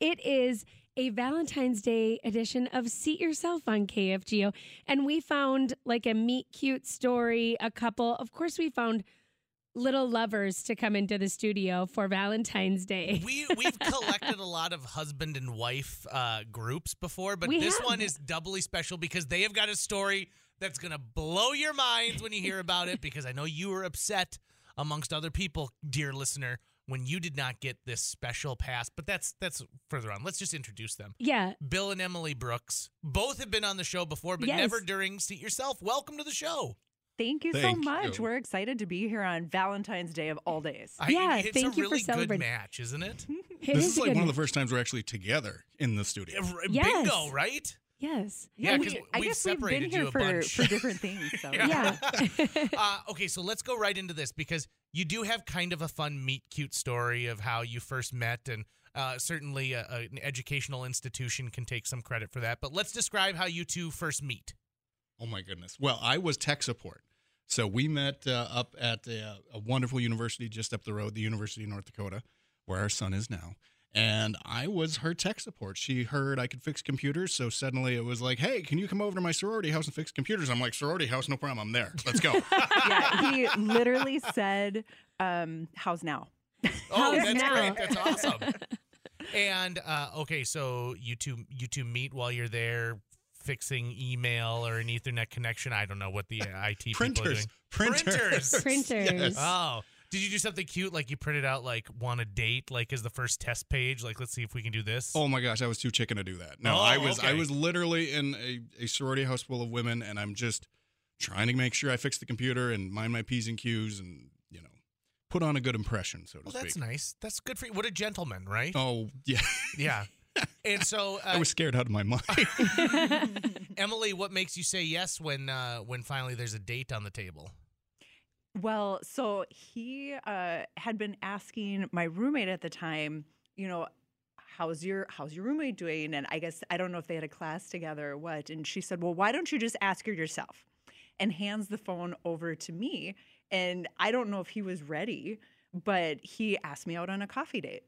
It is a Valentine's Day edition of Seat Yourself on KFGO. And we found like a meet cute story, a couple. Of course, we found little lovers to come into the studio for Valentine's Day. We we've collected a lot of husband and wife uh, groups before, but We this have. one is doubly special because they have got a story that's gonna blow your minds when you hear about it. Because I know you were upset amongst other people, dear listener, when you did not get this special pass. But that's that's further on. Let's just introduce them. yeah. Bill and Emily Brooks both have been on the show before, but Yes. never during Seat Yourself. Welcome to the show. Thank you Thank so much. you. We're excited to be here on Valentine's Day of all days. I- Yeah, it's thank a you for really good celebrating. match, isn't it? It this is is like good one of the first times we're actually together in the studio. Yes. Bingo, right? Yes. Yeah, we- 'cause I we've guess we've been separated you here a for, bunch. for different things. So. Yeah. Yeah. uh, okay, so let's go right into this because you do have kind of a fun meet cute story of how you first met, and uh, certainly a, a- an educational institution can take some credit for that. But let's describe how you two first meet. Oh my goodness. Well, I was tech support. So we met uh, up at a, a wonderful university just up the road, the University of North Dakota, where our son is now. And I was her tech support. She heard I could fix computers, so suddenly it was like, "Hey, can you come over to my sorority house and fix computers?" I'm like, "Sorority house, no problem. I'm there. Let's go." yeah, he literally said, um, "How's now?" Oh, How's that's now? great. That's awesome. and uh, okay, so you two you two meet while you're there fixing email or an Ethernet connection. I don't know what the IT people are Printers. doing. Printers. Printers. Yes. Oh. Did you do something cute like you printed out like want a date like as the first test page like let's see if we can do this? Oh my gosh, I was too chicken to do that. No, Oh, I was I was literally in a, a sorority house full of women, and I'm just trying to make sure I fix the computer and mind my p's and q's, and you know, put on a good impression, so to Well, speak. that's nice. That's good for you. What a gentleman, right? Oh yeah, Yeah. And so, I uh, was scared out of my mind. Emily, what makes you say yes when uh, when finally there's a date on the table? Well, so he uh, had been asking my roommate at the time, you know, how's your how's your roommate doing? And I guess I don't know if they had a class together or what. And she said, well, why don't you just ask her yourself? And hands the phone over to me. And I don't know if he was ready, but he asked me out on a coffee date.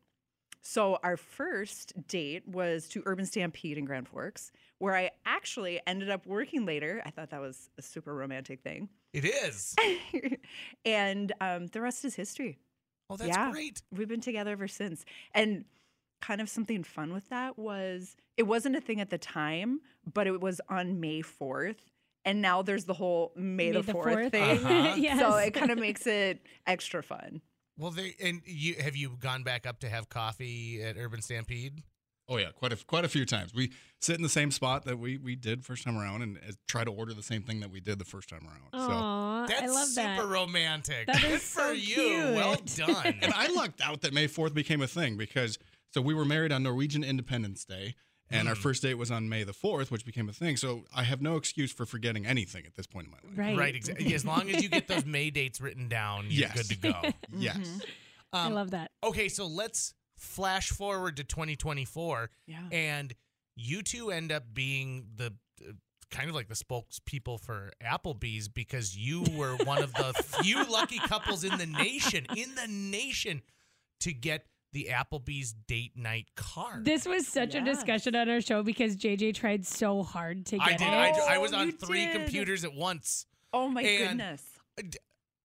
So our first date was to Urban Stampede in Grand Forks, where I actually ended up working later. I thought that was a super romantic thing. It is. and um, the rest is history. Oh, that's Yeah. great. We've been together ever since. And kind of something fun with that was it wasn't a thing at the time, but it was on May 4th. And now there's the whole May, the, 4th, thing. Uh-huh. yes. So it kind of makes it extra fun. Well, they and you have you gone back up to have coffee at Urban Stampede? Oh yeah, quite a quite a few times. We sit in the same spot that we we did first time around, and uh, try to order the same thing that we did the first time around. So. That's I love super that. romantic. That Good is for so you. Well done. and I lucked out that May 4th became a thing because so we were married on Norwegian Independence Day and our Mm. first date was on May the 4th, which became a thing. So I have no excuse for forgetting anything at this point in my life. Right. Right, exactly. As long as you get those May dates written down, you're Yes. good to go. Yes. Mhm. I Um, love that. Okay, so let's flash forward to 2024, Yeah. and you two end up being the uh, kind of like the spokespeople for Applebee's because you were one of the few lucky couples in the nation, in the nation, to get the Applebee's date night card. This was such a discussion on our show because JJ tried so hard to get I did. it. I, I Oh, was on three did. computers at once. Oh my And- goodness.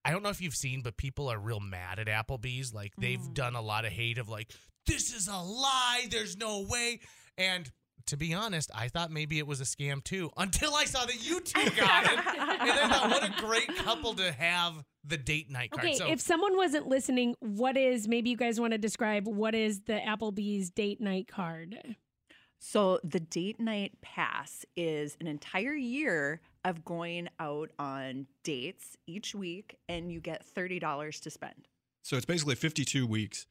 I don't know if you've seen, but people are real mad at Applebee's. Like they've Mm. done a lot of hate of like, this is a lie. There's no way. And to be honest, I thought maybe it was a scam too until I saw that you two got it. and I thought, what a great couple to have the date night card. Okay, so if someone wasn't listening, what is maybe you guys want to describe what is the Applebee's date night card? So the date night pass is an entire year of going out on dates each week, and you get thirty dollars to spend. So it's basically 52 weeks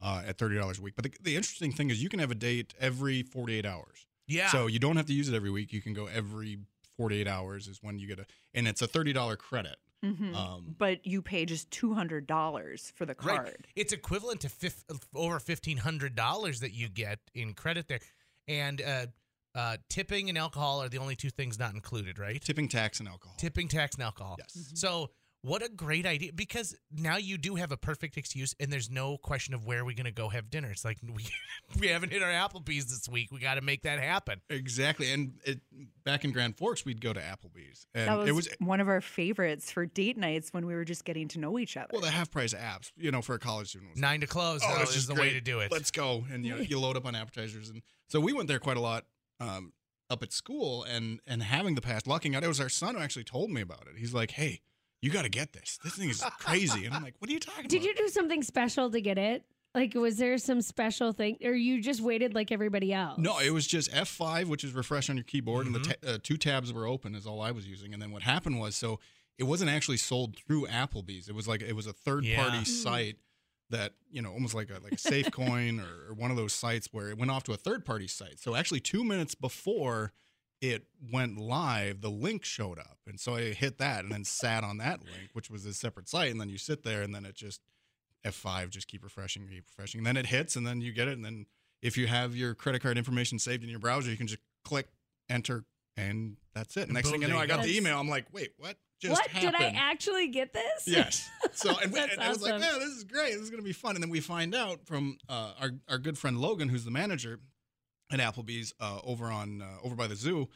uh, at $30 a week. But the, the interesting thing is you can have a date every 48 hours. yeah. So you don't have to use it every week. You can go every 48 hours is when you get a, and it's a $30 credit. Mhm. Um, but you pay just two hundred dollars for the Right. card. It's equivalent to fif- over fifteen hundred dollars that you get in credit there, and uh, uh, tipping and alcohol are the only two things not included, right? tipping tax and alcohol. Tipping tax and alcohol. Yes. So What a great idea! Because now you do have a perfect excuse, and there's no question of where we're going to go have dinner. It's like we we haven't hit our Applebee's this week. We got to make that happen. Exactly. And it, back in Grand Forks, we'd go to Applebee's, and That was, it was one of our favorites for date nights when we were just getting to know each other. well the half price apps. You know, for a college student. Was, Nine to close oh, though, it's is just the great. way to do it. Let's go, and you know, you load up on appetizers, and so we went there quite a lot. Um, up at school and and having the past lucking out it was our son who actually told me about it he's like hey you got to get this this thing is crazy and i'm like what are you talking Did about you do something special to get it? Like, was there some special thing, or you just waited like everybody else? No, it was just F5, which is refresh on your keyboard, and the ta- uh, two tabs were open, is all I was using. And then what happened was, so it wasn't actually sold through Applebee's. It was like it was a third party Yeah. site that you know, almost like a like a SafeCoin or, or one of those sites where it went off to a third party site. So actually, two minutes before it went live, the link showed up, and so I hit that and then sat on that link, which was a separate site, and then you sit there, and then it just F5, just keep refreshing, keep refreshing. And then it hits, and then you get it. And then if you have your credit card information saved in your browser, you can just click enter, and that's it. And Next thing you know, I got the email. I'm like, wait, what just what happened? did I actually get this? Yes. So and, we, That's and I was like, awesome. yeah, this is great. This is going to be fun. And then we find out from uh, our our good friend Logan, who's the manager at Applebee's uh, over on uh, over by the zoo.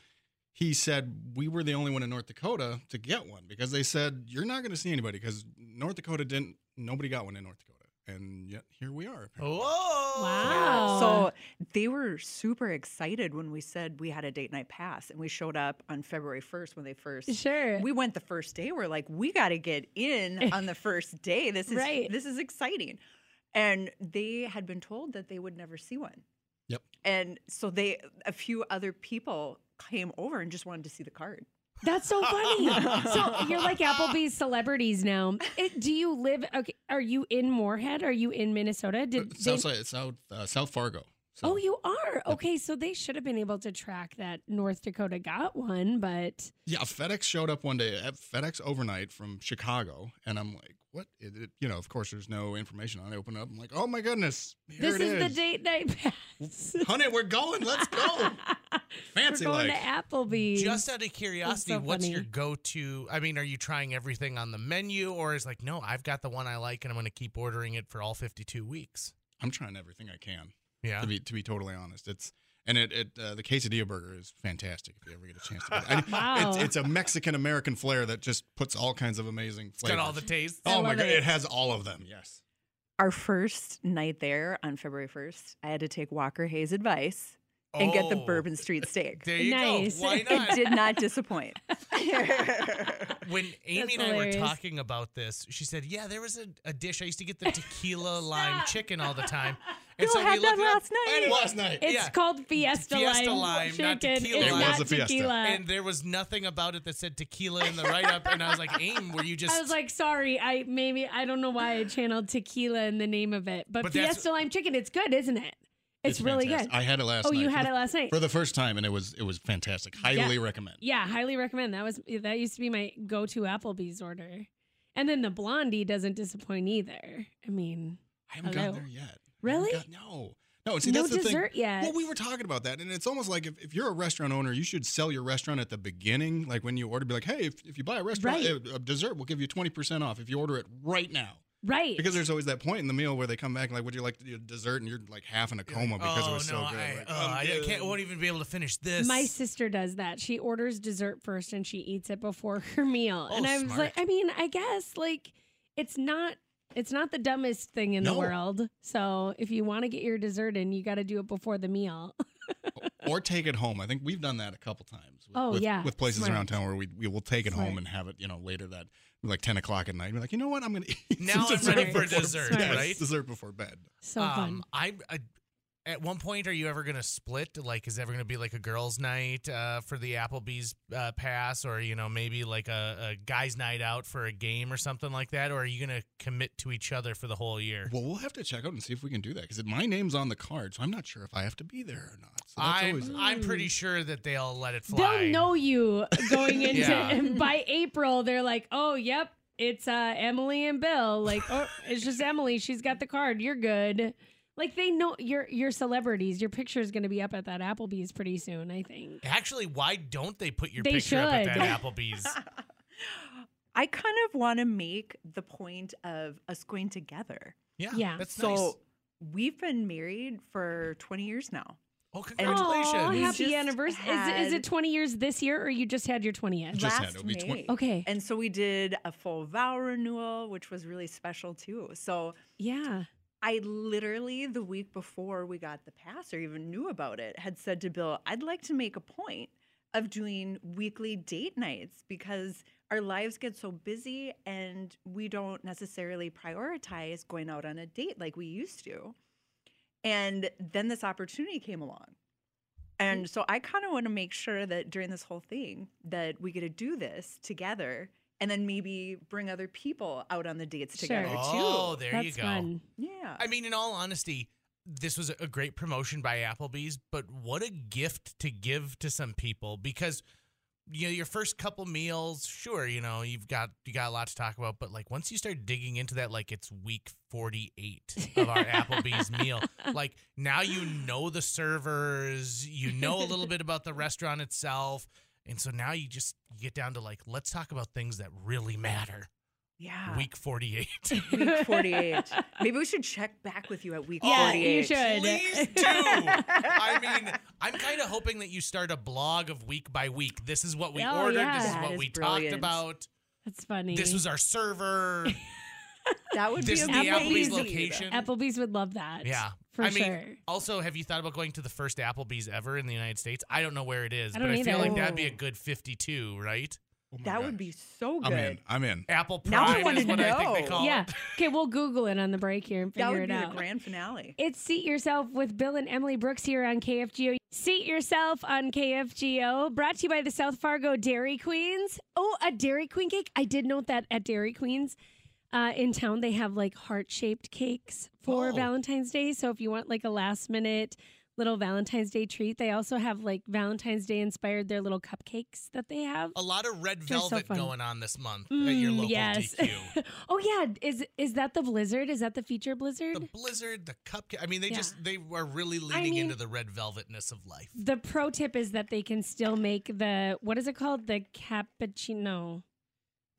He said we were the only one in North Dakota to get one because they said you're not going to see anybody because North Dakota didn't. Nobody got one in North Dakota, and yet here we are. apparently. Whoa! Wow. So they were super excited when we said we had a date night pass, and we showed up on February 1st when they first. Sure. We went the first day. We're like, we got to get in on the first day. This is Right. this is exciting, and they had been told that they would never see one. Yep. And so they, a few other people came over and just wanted to see the card. That's so funny. so you're like Applebee's celebrities now. It, do you live? Okay, are you in Moorhead? Are you in Minnesota? Did they, South South uh, South Fargo. So- Oh, you are okay. So they should have been able to track that North Dakota got one, but Yeah, FedEx showed up one day at FedEx overnight from Chicago, and I'm like, "What?" It, it- you know, of course, there's no information on it. I open up, I'm like, "Oh my goodness, here this it is, the date night pass. honey, we're going. Let's go." Fancy We're going like. to Applebee's. Just out of curiosity, so what's your go-to? I mean, are you trying everything on the menu, or is like, no, I've got the one I like, and I'm going to keep ordering it for all 52 weeks? I'm trying everything I can Yeah. to be to be totally honest. It's and it, it uh, the quesadilla burger is fantastic if you ever get a chance to get it. I- Wow. It's, it's a Mexican American flair that just puts all kinds of amazing It's flavors. got all the taste. Oh my god, it. it has all of them. Yes. Our first night there on February 1st, I had to take Walker Hayes' advice and get the Oh, Bourbon Street steak. There you Nice. go. Why not? It did not disappoint. when Amy That's and I were talking about this, she said, "Yeah, there was a, a dish I used to get the tequila lime chicken all the time." And You had that looked it up, last night. and Last night. It's Yeah. called Fiesta, Fiesta Lime, Lime, not chicken. tequila It's lime. It was a Fiesta. tequila. and there was nothing about it that said tequila in the write-up, and I was like, "Aim, were you just?" I was like, sorry, I maybe I don't know why I channeled tequila in the name of it, but, But Fiesta Lime Chicken, it's good, isn't it? It's, really fantastic. good. I had it last oh, night. oh, night. you had the- it last night. for the first time, and it was it was fantastic. Highly recommend. yeah, highly recommend. That was that used to be my go-to Applebee's order. And then the blondie doesn't disappoint either. I mean, I haven't Hello? gotten there yet. I Really? haven't got- no. No, see, no that's the thing. dessert yet. Well, we were talking about that, and it's almost like if, if you're a restaurant owner, you should sell your restaurant at the beginning. Like when you order, be like, hey, if, if you buy a restaurant, Right. a, a dessert, we'll give you 20% off if you order it right now. right. Because there's always that point in the meal where they come back and like, would you like to do a dessert? And you're like half in a coma because oh it was no, so good. I, Like, oh, um, I yeah. can't. Won't even be able to finish this. My sister does that. She orders dessert first and she eats it before her meal. Oh, and I was smart. like, I mean, I guess like it's not it's not the dumbest thing in the world. So if you want to get your dessert in, you got to do it before the meal. or take it home. I think we've done that a couple times. With, Oh, with, yeah. with places around town where we we will take it Smart. home and have it, you know, later that like ten o'clock at night. We're like, you know what, I'm gonna eat Now some I'm ready dessert for before- dessert, Yes, right? Dessert before bed. so fun. um, I, I at one point, are you ever gonna split? Like, is ever gonna be like a girls' night uh, for the Applebee's uh, pass, or you know, maybe like a, a guys' night out for a game or something like that? Or are you gonna commit to each other for the whole year? Well, we'll have to check out and see if we can do that because my name's on the card, so I'm not sure if I have to be there or not. So that's I'm, always I'm pretty sure that they'll let it fly. They'll know you going into Yeah. by April. They're like, oh, yep, it's uh, Emily and Bill. Like, oh, it's just Emily. She's got the card. You're good. Like they know you're you're celebrities. Your picture is going to be up at that Applebee's pretty soon. I think. Actually, why don't they put your They picture up at should. that Applebee's? I kind of want to make the point of us going together. Yeah, Yeah. that's so nice. we've been married for 20 years now. Oh, congratulations! We happy just anniversary! Is, is had- it 20 years this year, or you just had your 20th? Just had- it'll be 20 May. Okay. And so we did a full vow renewal, which was really special too. So Yeah. I literally, the week before we got the pass or even knew about it, had said to Bill, I'd like to make a point of doing weekly date nights because our lives get so busy and we don't necessarily prioritize going out on a date like we used to. And then this opportunity came along. And mm. so I kind of want to make sure that during this whole thing that we get to do this together and then maybe bring other people out on the dates Sure. too. Oh, too. there That's you go. fun. Yeah. I mean, in all honesty, this was a great promotion by Applebee's, but what a gift to give to some people because you know your first couple meals, sure, you know you've got you got a lot to talk about, but like once you start digging into that, like it's week forty eight of our Applebee's meal, like now you know the servers, you know a little bit about the restaurant itself. And so now you just you get down to like, let's talk about things that really matter. yeah. Week 48. Week 48. Maybe we should check back with you at week Yeah, 48. you should. Please do. I mean, I'm kind of hoping that you start a blog of week by week. This is what we Oh, ordered. yeah. This is That what is we brilliant. talked about. That's funny. This was our server. That would this be is the Applebee's amazing. location. Applebee's would love that. Yeah. For I mean, sure. also, have you thought about going to the first Applebee's ever in the United States? I don't know where it is, I but don't I feel like that'd be a good 52, right? Oh That gosh. would be so good. I'm in. I'm in. Apple Prime Now I wanna is what I think they know. call yeah. it. Yeah. Okay, we'll Google it on the break here and That figure would it be out. the grand finale. It's Seat Yourself with Bill and Emily Brooks here on KFGO. Seat Yourself on KFGO, brought to you by the South Fargo Dairy Queens. Oh, a Dairy Queen cake. I did note that at Dairy Queens uh, in town, they have like heart shaped cakes for Oh. Valentine's Day. So if you want like a last minute little Valentine's Day treat, they also have like Valentine's Day inspired their little cupcakes that they have. A lot of red so velvet fun. going on this month at your Mm, local yes. DQ. oh yeah, is is that the Blizzard? Is that the feature Blizzard? the blizzard, the cupcake. I mean, they Yeah. just they are really leaning mean- into the red velvetness of life. The pro tip is that they can still make the what is it called? The cappuccino.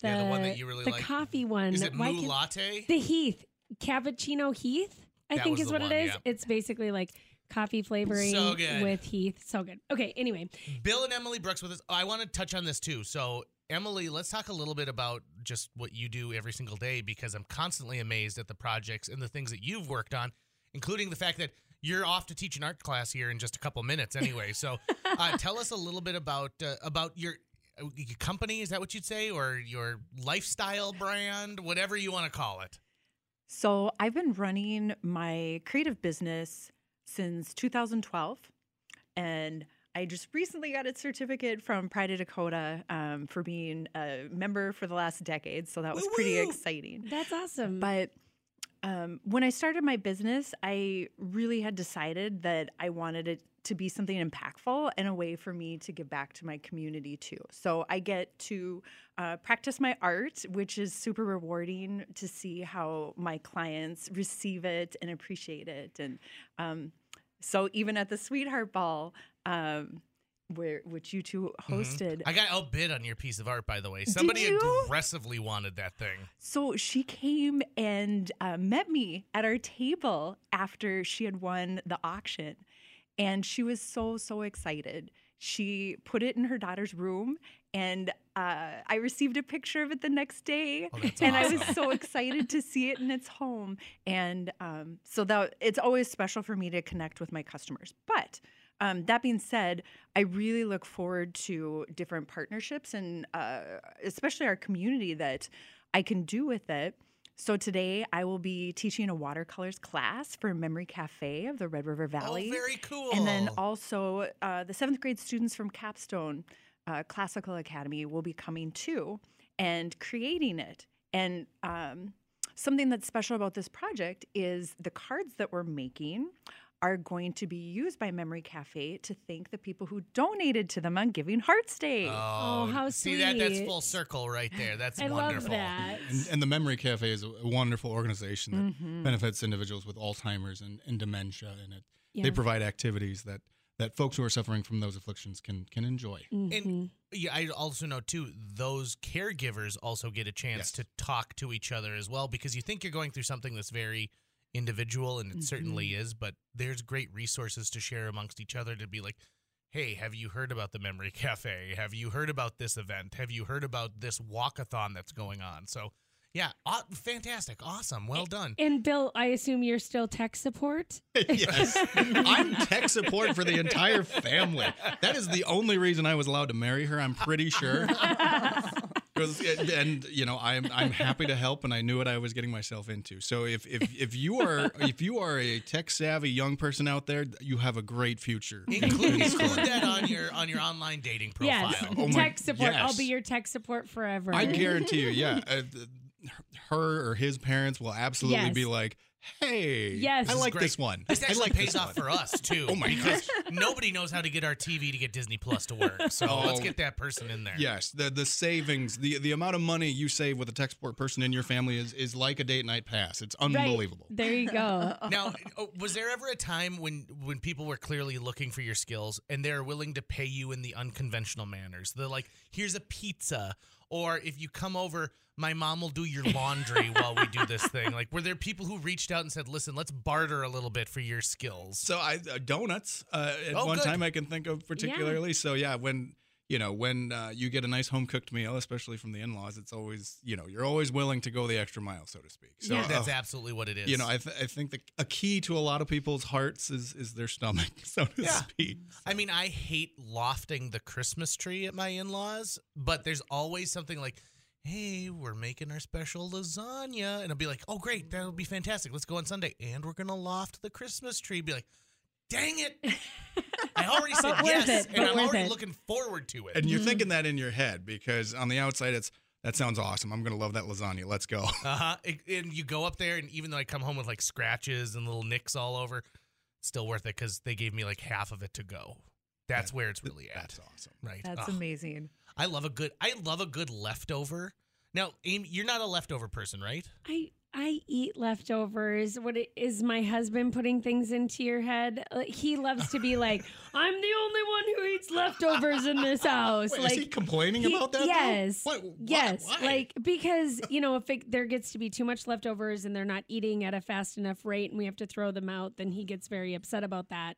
Yeah, the one that you really the like. coffee one. Is it Why moo can- latte? The Heath cappuccino Heath. I That think was is the what one, it is. yeah. It's basically like coffee flavoring So good. with Heath. So good. Okay. Anyway, Bill and Emily Brooks with us. I want to touch on this too. So, Emily, let's talk a little bit about just what you do every single day because I'm constantly amazed at the projects and the things that you've worked on, including the fact that you're off to teach an art class here in just a couple minutes anyway. So, uh, tell us a little bit about uh, about your, your company. Is that what you'd say, or your lifestyle brand, whatever you want to call it? So I've been running my creative business since 2012, and I just recently got a certificate from Pride of Dakota um, for being a member for the last decade. So that was pretty Woo-woo! exciting. that's awesome. But um, when I started my business, I really had decided that I wanted it to be something impactful and a way for me to give back to my community too. So I get to uh, practice my art, which is super rewarding to see how my clients receive it and appreciate it. And um, so even at the Sweetheart Ball, um, where which you two hosted, I got outbid on your piece of art, by the way. Somebody aggressively wanted that thing. So she came and uh, met me at our table after she had won the auction. And she was so, so excited. She put it in her daughter's room, and uh, I received a picture of it the next day. Oh, and I was so excited to see it in its home. And um, so that it's always special for me to connect with my customers. But um, that being said, I really look forward to different partnerships and uh, especially our community that I can do with it. So today I will be teaching a watercolors class for Memory Cafe of the Red River Valley. Oh, very cool. And then also uh, the seventh grade students from Capstone uh, Classical Academy will be coming too and creating it. And um, something that's special about this project is the cards that we're making are going to be used by Memory Cafe to thank the people who donated to them on Giving Hearts Day. Oh, how sweet. see that? That's full circle right there. That's I wonderful. love that. And, and the Memory Cafe is a wonderful organization that Mhm. benefits individuals with Alzheimer's and, and dementia, and it Yeah. they provide activities that that folks who are suffering from those afflictions can can enjoy. Mhm. And yeah, I also know too, those caregivers also get a chance Yes. to talk to each other as well because you think you're going through something that's very individual and it certainly mm-hmm. is, but there's great resources to share amongst each other to be like, hey, have you heard about the Memory Cafe? Have you heard about this event? Have you heard about this walkathon that's going on? So, yeah, aw- fantastic. Awesome. Well done. And Bill, I assume you're still tech support. yes. I'm tech support for the entire family. That is the only reason I was allowed to marry her, I'm pretty sure. 'Cause and you know, I'm I'm happy to help and I knew what I was getting myself into. So if if if you are if you are a tech savvy young person out there, you have a great future. Include, include that on your on your online dating profile. Yes, Oh my- tech support. I'll be your tech support forever. I guarantee you, yeah. Uh, her or his parents will absolutely Yes. be like, "Hey, Yes. I like this one. This I actually like pays this off one." for us too. Oh my because nobody knows how to get our TV to get Disney Plus to work. So Oh. let's get that person in there. Yes, the the savings, the the amount of money you save with a tech support person in your family is is like a date night pass. It's Right. unbelievable. There you go. Now, oh, was there ever a time when when people were clearly looking for your skills and they're willing to pay you in the unconventional manners? They're like, "Here's a pizza," or if you come over, my mom will do your laundry while we do this thing. Like, were there people who reached out and said, "Listen, let's barter a little bit for your skills"? So I uh, donuts uh, at Oh, one good. time I can think of particularly. So yeah, when you know when uh, you get a nice home cooked meal, especially from the in laws, it's always you know you're always willing to go the extra mile, so to speak. So Yeah. That's uh, absolutely what it is. you know I, th- I think the, a key to a lot of people's hearts is is their stomach, so to Yeah. speak. I mean, I hate lofting the Christmas tree at my in laws, but there's always something like, hey, we're making our special lasagna. And I'll be like, oh, great. That'll be fantastic. Let's go on Sunday. And we're going to loft the Christmas tree. Be like, dang it. I already said yes. it, and but I'm already it. looking forward to it. And you're thinking that in your head because on the outside it's that sounds awesome. I'm gonna love that lasagna. Let's go. Uh huh. And you go up there, and even though I come home with like scratches and little nicks all over, still worth it because they gave me like half of it to go. That's where it's really at. That's awesome. Right. That's Ugh. amazing. I love a good I love a good leftover. Now, Amy, you're not a leftover person, right? I I eat leftovers. What is my husband putting things into your head? He loves to be like, "I'm the only one who eats leftovers in this house." Wait, like is he complaining he- about that? Yes. What- why- Yes. why? Like because, you know, if it, there gets to be too much leftovers and they're not eating at a fast enough rate and we have to throw them out, then he gets very upset about that.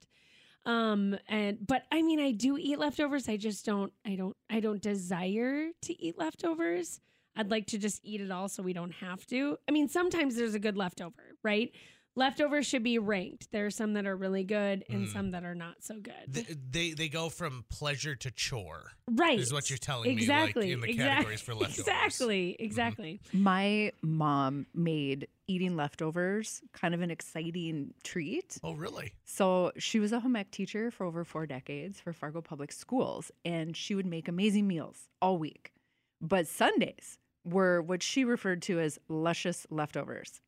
Um and but I mean I do eat leftovers. I just don't I don't I don't desire to eat leftovers. I'd like to just eat it all so we don't have to. I mean, sometimes there's a good leftover, right? Leftovers should be ranked. There are some that are really good and Mm. some that are not so good. They, they they go from pleasure to chore. right. Is what you're telling exactly. me, like in the exactly. categories for leftovers. Exactly. Exactly. My mom made eating leftovers kind of an exciting treat. Oh, really? So she was a home ec teacher for over four decades for Fargo Public Schools, and she would make amazing meals all week. But Sundays were what she referred to as luscious leftovers.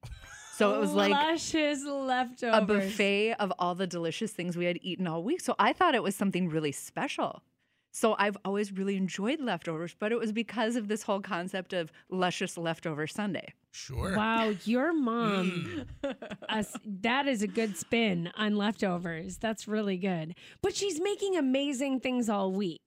So it was like luscious leftovers. a buffet of all the delicious things we had eaten all week. So I thought it was something really special. So I've always really enjoyed leftovers, but it was because of this whole concept of luscious leftover Sunday. Sure. Wow, your mom. Mm. us, that is a good spin on leftovers. That's really good. But she's making amazing things all week.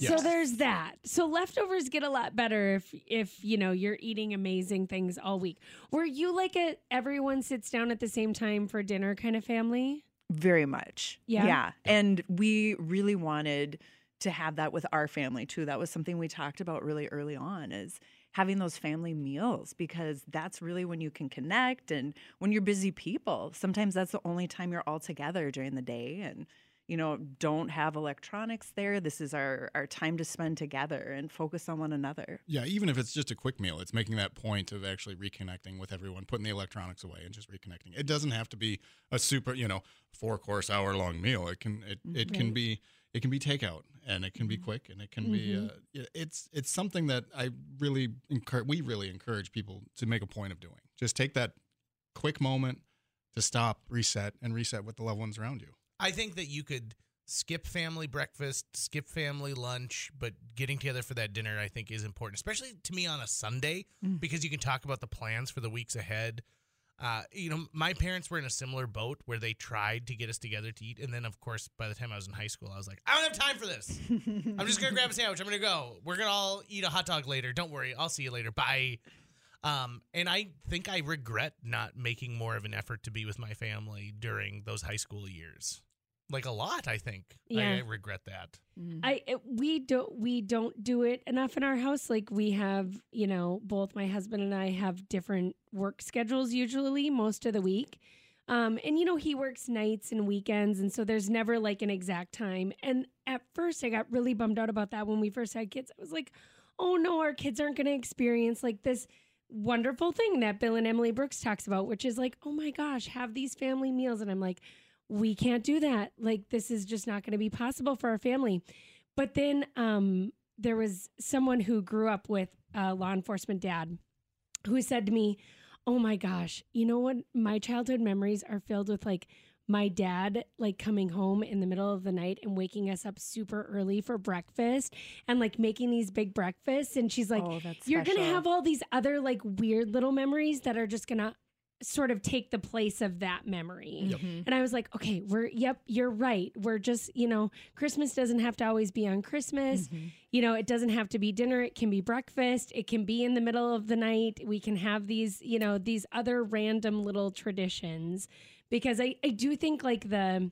So there's that. So leftovers get a lot better if if you know you're eating amazing things all week. Were you like a everyone sits down at the same time for dinner kind of family? Very much. Yeah? Yeah. And we really wanted to have that with our family too. That was something we talked about really early on is having those family meals because that's really when you can connect and when you're busy people. Sometimes that's the only time you're all together during the day and you know, don't have electronics there. This is our our time to spend together and focus on one another. Yeah, even if it's just a quick meal, it's making that point of actually reconnecting with everyone, putting the electronics away and just reconnecting. It doesn't have to be a super, you know, four course hour long meal. It can it, it can be it can be takeout and it can be quick and it can be Mhm. uh, it's it's something that I really encourage we really encourage people to make a point of doing. Just take that quick moment to stop, reset and reset with the loved ones around you. I think that you could skip family breakfast, skip family lunch, but getting together for that dinner I think is important, especially to me on a Sunday Mm. because you can talk about the plans for the weeks ahead. Uh, you know, my parents were in a similar boat where they tried to get us together to eat, and then of course, by the time I was in high school, I was like, I don't have time for this. I'm just gonna grab a sandwich. I'm gonna go. We're gonna all eat a hot dog later. Don't worry, I'll see you later. Bye. Um, and I think I regret not making more of an effort to be with my family during those high school years. Like a lot, I think. I- Yeah. I, regret that. Mm. I it, we don't we don't do it enough in our house. Like we have, you know, both my husband and I have different work schedules usually most of the week. Um, and you know, he works nights and weekends, and so there's never like an exact time. And at first, I got really bummed out about that when we first had kids. I was like, "Oh no, our kids aren't going to experience like this wonderful thing that Bill and Emily Brooks talks about, which is like, oh my gosh, have these family meals." And I'm like, "We can't do that. Like, this is just not going to be possible for our family." But then um, there was someone who grew up with a law enforcement dad who said to me, Oh my gosh, you know what? My childhood memories are filled with like my dad like coming home in the middle of the night and waking us up super early for breakfast and like making these big breakfasts. And she's like, oh, You're going to have all these other like weird little memories that are just going to sort of take the place of that memory. Mhm. And I was like, okay, we're, yep, you're right. We're just, you know, Christmas doesn't have to always be on Christmas. Mhm. You know, it doesn't have to be dinner. It can be breakfast. It can be in the middle of the night. We can have these, you know, these other random little traditions because I, I do think like the,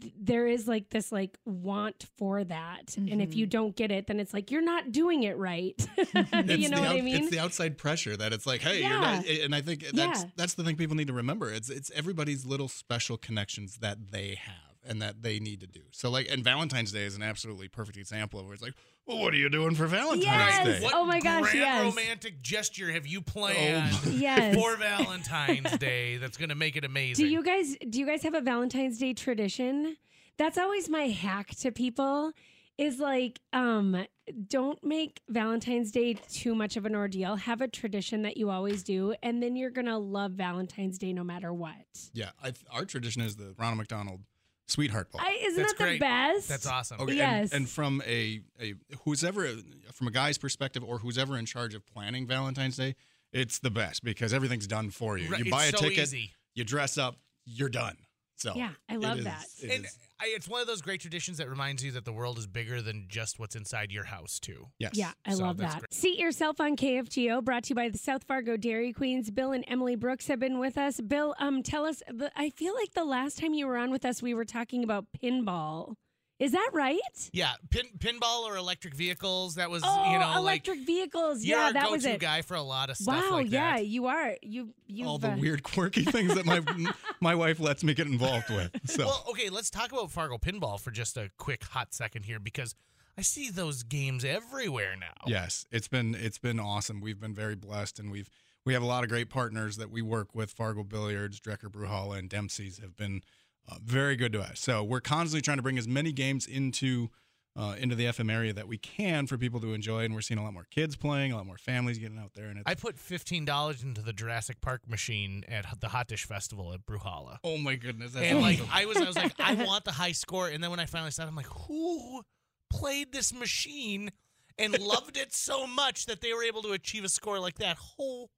th- there is like this like want for that. And if you mm-hmm. don't get it, then it's like, you're not doing it right. You know the what I mean? It's the outside pressure that it's like, hey, you're not, and I think that's Yeah. that's the thing people need to remember. It's it's everybody's little special connections that they have and that they need to do. So like, and Valentine's Day is an absolutely perfect example of where it's like, well, what are you doing for Valentine's Yes. Day? What Oh my gosh, grand yes. romantic gesture have you planned yes. for Valentine's Day that's going to make it amazing? Do you guys do you guys have a Valentine's Day tradition? That's always my hack to people is like um don't make Valentine's Day too much of an ordeal. Have a tradition that you always do and then you're going to love Valentine's Day no matter what. Yeah, I, our tradition is the Ronald McDonald Sweetheart Ball. I, isn't That's that the great. best? That's awesome. Okay, Yes. and, from a, a who's ever from a guy's perspective or who's ever in charge of planning Valentine's Day, it's the best because everything's done for you. Right, You it's buy a so ticket, easy. you dress up, you're done. So Yeah, I love is- that. it And is- I, it's one of those great traditions that reminds you that the world is bigger than just what's inside your house, too. yes. Yeah, I So love that. great. Seat yourself on KFGO, brought to you by the South Fargo Dairy Queens. Bill and Emily Brooks have been with us. Bill, um, tell us. The, I feel like the last time you were on with us, we were talking about pinball. Is that right? Yeah, pin, pinball or electric vehicles. That was, Oh, you know, electric vehicles. like you're Yeah, that go-to was it. guy for a lot of stuff Wow, like yeah, that. you are. You you all the uh, weird, quirky things that my my wife lets me get involved with. So Well, okay, let's talk about Fargo pinball for just a quick hot second here because I see those games everywhere now. yes, it's been it's been awesome. We've been very blessed, and we've we have a lot of great partners that we work with. Fargo Billiards, Drekker Brewhall, and Dempsey's have been uh, very good to us. So we're constantly trying to bring as many games into uh, into the FM area that we can for people to enjoy, and we're seeing a lot more kids playing, a lot more families getting out there, and it's I put fifteen dollars into the Jurassic Park machine at the Hot Dish Festival at Brewhalla. oh my goodness, And like. I was I was like, I want the high score. And then when I finally saw it, I'm like, who played this machine and loved it so much that they were able to achieve a score like that? Holy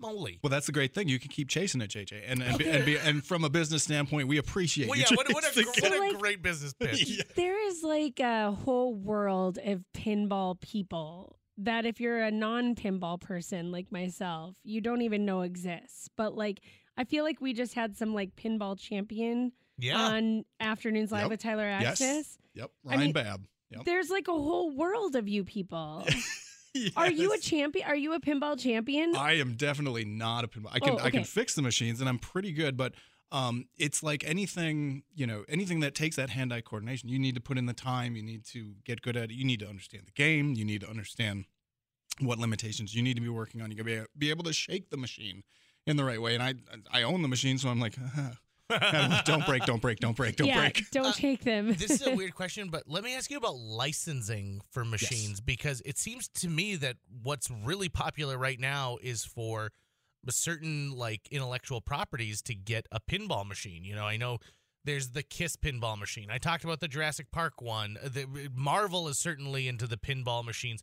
moly. Well, that's the great thing. You can keep chasing it, JJ, and and, and, be, and from a business standpoint, we appreciate Well, you. yeah, what, what a, chasing gr- it. what a like- great business pitch. Yeah. There is like a whole world of pinball people that if you're a non-pinball person like myself, you don't even know exists. But like I feel like we just had some like pinball champion Yeah. on Afternoons Live Yep. with Tyler Yes. Axness. Yep, I Ryan mean, Babb. Yep. There's like a whole world of you people. Are you a champion? Are you a pinball champion? I am definitely not a pinball. I can Oh, I can fix the machines and I'm pretty good, but um, it's like anything you know, anything that takes that hand-eye coordination. You need to put in the time. You need to get good at it. You need to understand the game. You need to understand what limitations you need to be working on. You gotta be, be able to shake the machine in the right way. And I I own the machine, so I'm like, don't break, don't break, don't break, don't yeah, break. don't Uh, take them. this is a weird question, but let me ask you about licensing for machines because it seems to me that what's really popular right now is for a certain like intellectual properties to get a pinball machine. You know, I know there's the Kiss pinball machine. I talked about the Jurassic Park one. The, Marvel is certainly into the pinball machines.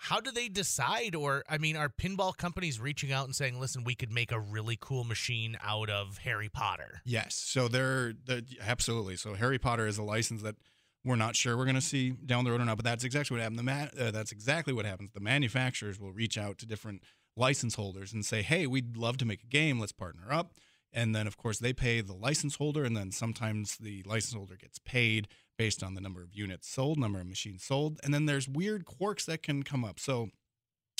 How do they decide? Or, I mean, are pinball companies reaching out and saying, listen, we could make a really cool machine out of Harry Potter? Yes. So they're, they're absolutely. So Harry Potter is a license that we're not sure we're going to see down the road or not, but that's exactly what happened. The ma- uh, that's exactly what happens. The manufacturers will reach out to different license holders and say, "Hey, we'd love to make a game. Let's partner up." And then, of course, they pay the license holder, and then sometimes the license holder gets paid based on the number of units sold, number of machines sold, and then there's weird quirks that can come up. So,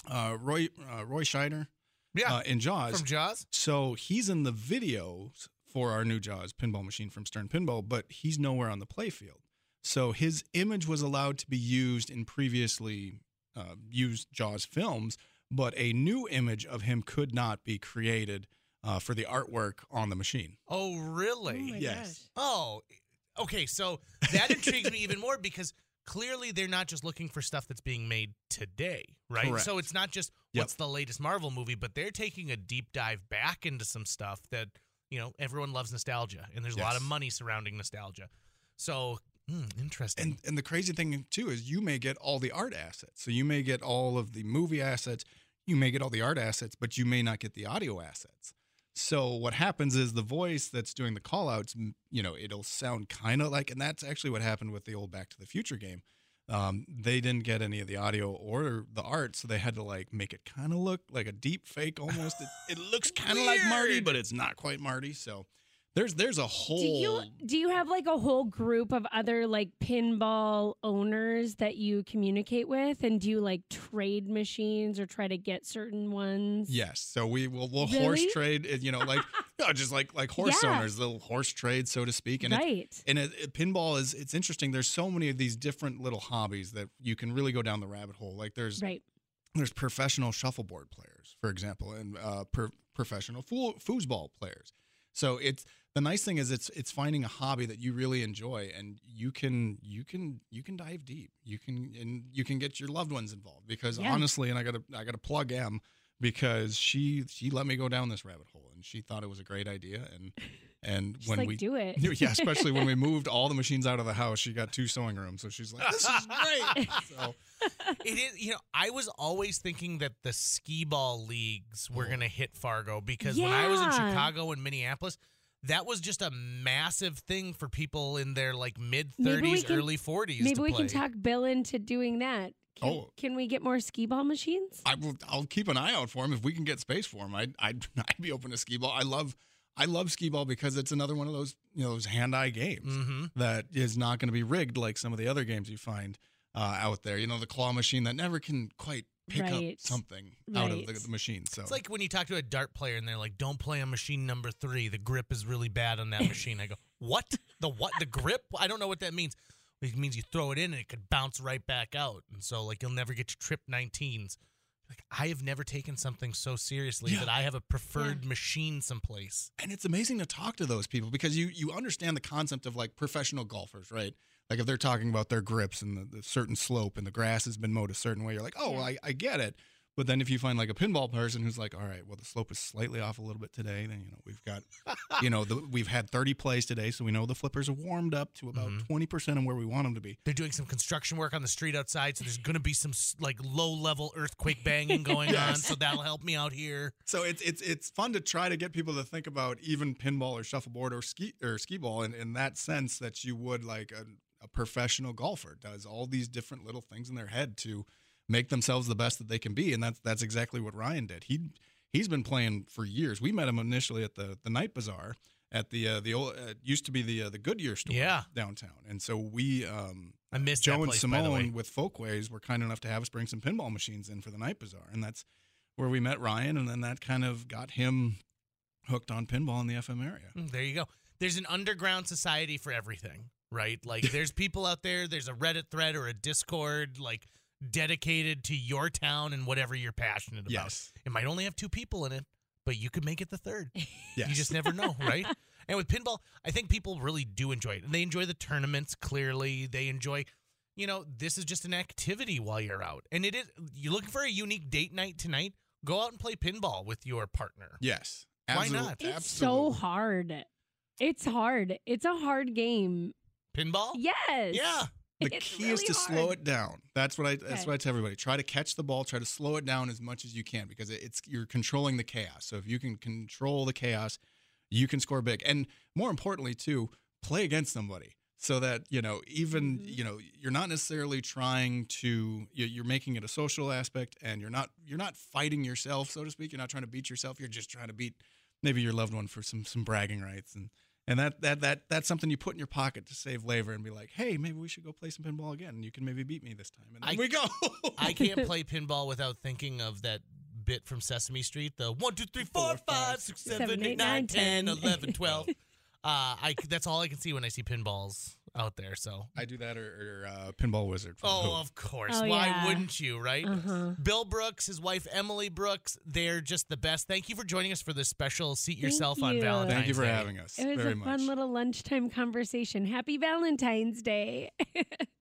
uh, Roy uh, Roy Scheider Yeah. uh, in Jaws, from Jaws? so he's in the videos for our new Jaws pinball machine from Stern Pinball, but he's nowhere on the playfield. So his image was allowed to be used in previously uh, used Jaws films, but a new image of him could not be created uh, for the artwork on the machine. Oh, really? Oh my Yes. gosh. Oh, okay. So that intrigues me even more because clearly they're not just looking for stuff that's being made today, right? Correct. So it's not just Yep. what's the latest Marvel movie, but they're taking a deep dive back into some stuff that, you know, everyone loves nostalgia and there's a lot of money surrounding nostalgia. So, hmm, interesting. And and the crazy thing too is you may get all the art assets. So you may get all of the movie assets, you may get all the art assets, but you may not get the audio assets. So what happens is the voice that's doing the call outs, you know, it'll sound kind of like and that's actually what happened with the old Back to the Future game. Um, they didn't get any of the audio or the art, so they had to like make it kind of look like a deep fake almost. It, it looks kind of like Marty, but it's not quite Marty. So there's there's a whole Do you do you have like a whole group of other like pinball owners that you communicate with, and do you like trade machines or try to get certain ones? Yes. So we will we'll horse trade, uh, you know, like no, just like like horse Yeah. owners, little horse trade, so to speak. And it, right. and it, it- pinball is it's interesting. There's so many of these different little hobbies that you can really go down the rabbit hole. Like there's Right. there's professional shuffleboard players, for example, and uh, per, professional foo- foosball players. So it's the nice thing is it's it's finding a hobby that you really enjoy, and you can you can you can dive deep. You can and you can get your loved ones involved because Yeah. honestly, and I got to I got to plug Em because she she let me go down this rabbit hole, and she thought it was a great idea, and and Just when like we do it. yeah, especially when we moved all the machines out of the house, she got two sewing rooms, so she's like, "This is great." So it is, you know, I was always thinking that the skee ball leagues were Oh. going to hit Fargo because when I was in Chicago and Minneapolis, that was just a massive thing for people in their like mid 30s, can- early 40s. Maybe to we play. can talk Bill into doing that. Can, Oh. can we get more skee ball machines? I will. I'll keep an eye out for him if we can get space for him. I'd I'd, I'd be open to skee ball. I love I love skee ball because it's another one of those you know those hand eye games Mm-hmm. that is not going to be rigged like some of the other games you find uh, out there. You know the claw machine that never can quite pick Right. up something out of the, the machine. So It's like when you talk to a dart player and they're like, "Don't play on machine number three. The grip is really bad on that machine." I go, "What? The what? The grip? I don't know what that means." It means you throw it in and it could bounce right back out, and so like you'll never get your trip 19s. Like I have never taken something so seriously Yeah. that I have a preferred machine someplace. and it's amazing to talk to those people because you you understand the concept of like professional golfers, right? Like if they're talking about their grips and the, the certain slope and the grass has been mowed a certain way, you're like, oh, Yeah. well, I, I get it. But then if you find like a pinball person who's like, all right, well the slope is slightly off a little bit today, then you know we've got, you know, the, we've had 30 plays today, so we know the flippers are warmed up to about Mhm. 20 percent of where we want them to be. They're doing some construction work on the street outside, so there's going to be some like low level earthquake banging going on. So that'll help me out here. So it's it's it's fun to try to get people to think about even pinball or shuffleboard or ski or skee ball in, in that sense that you would like a, a professional golfer does all these different little things in their head to make themselves the best that they can be, and that's that's exactly what Ryan did. He he's been playing for years. We met him initially at the the night bazaar at the uh, the old uh, used to be the uh, the Goodyear store Yeah. downtown, and so we um, I missed Joe that and place, by the way. Simone with Folkways were kind enough to have us bring some pinball machines in for the night bazaar, and that's where we met Ryan, and then that kind of got him hooked on pinball in the FM area. Mm, There you go. There's an underground society for everything, right? Like there's people out there, there's a Reddit thread or a Discord like dedicated to your town and whatever you're passionate about. Yes, It might only have two people in it, but you could make it the third. yes. You just never know, right? and with pinball, I think people really do enjoy it. And they enjoy the tournaments, clearly. They enjoy, you know, this is just an activity while you're out. And it is you're looking for a unique date night tonight, go out and play pinball with your partner. yes. Why not? It's absolutely. so hard. It's hard. It's a hard game. Pinball? Yes. Yeah. The It's key is really to slow it down. That's what I. That's Okay. what I tell everybody. Try to catch the ball. Try to slow it down as much as you can because it's you're controlling the chaos. So if you can control the chaos, you can score big. And more importantly, too, play against somebody so that you know even Mhm. you know you're not necessarily trying to you're making it a social aspect and you're not you're not fighting yourself so to speak you're not trying to beat yourself you're just trying to beat maybe your loved one for some some bragging rights and and that that that that's something you put in your pocket to save labor and be like hey maybe we should go play some pinball again and you can maybe beat me this time. And then I- we go. I can't play pinball without thinking of that bit from Sesame Street, the one, two, three, four, five, six, seven, eight, nine, ten, eleven, twelve. Uh, I that's all I can see when I see pinballs out there. So, I do that or, or uh, pinball wizard from oh, of course, Oh, why yeah. wouldn't you, right? Uh-huh. Bill Brooks, his wife Emily Brooks, they're just the best. Thank you for joining us for this special seat Thank yourself on you. Valentine's thank you for Day. having us It was very a much fun little lunchtime conversation. Happy Valentine's Day.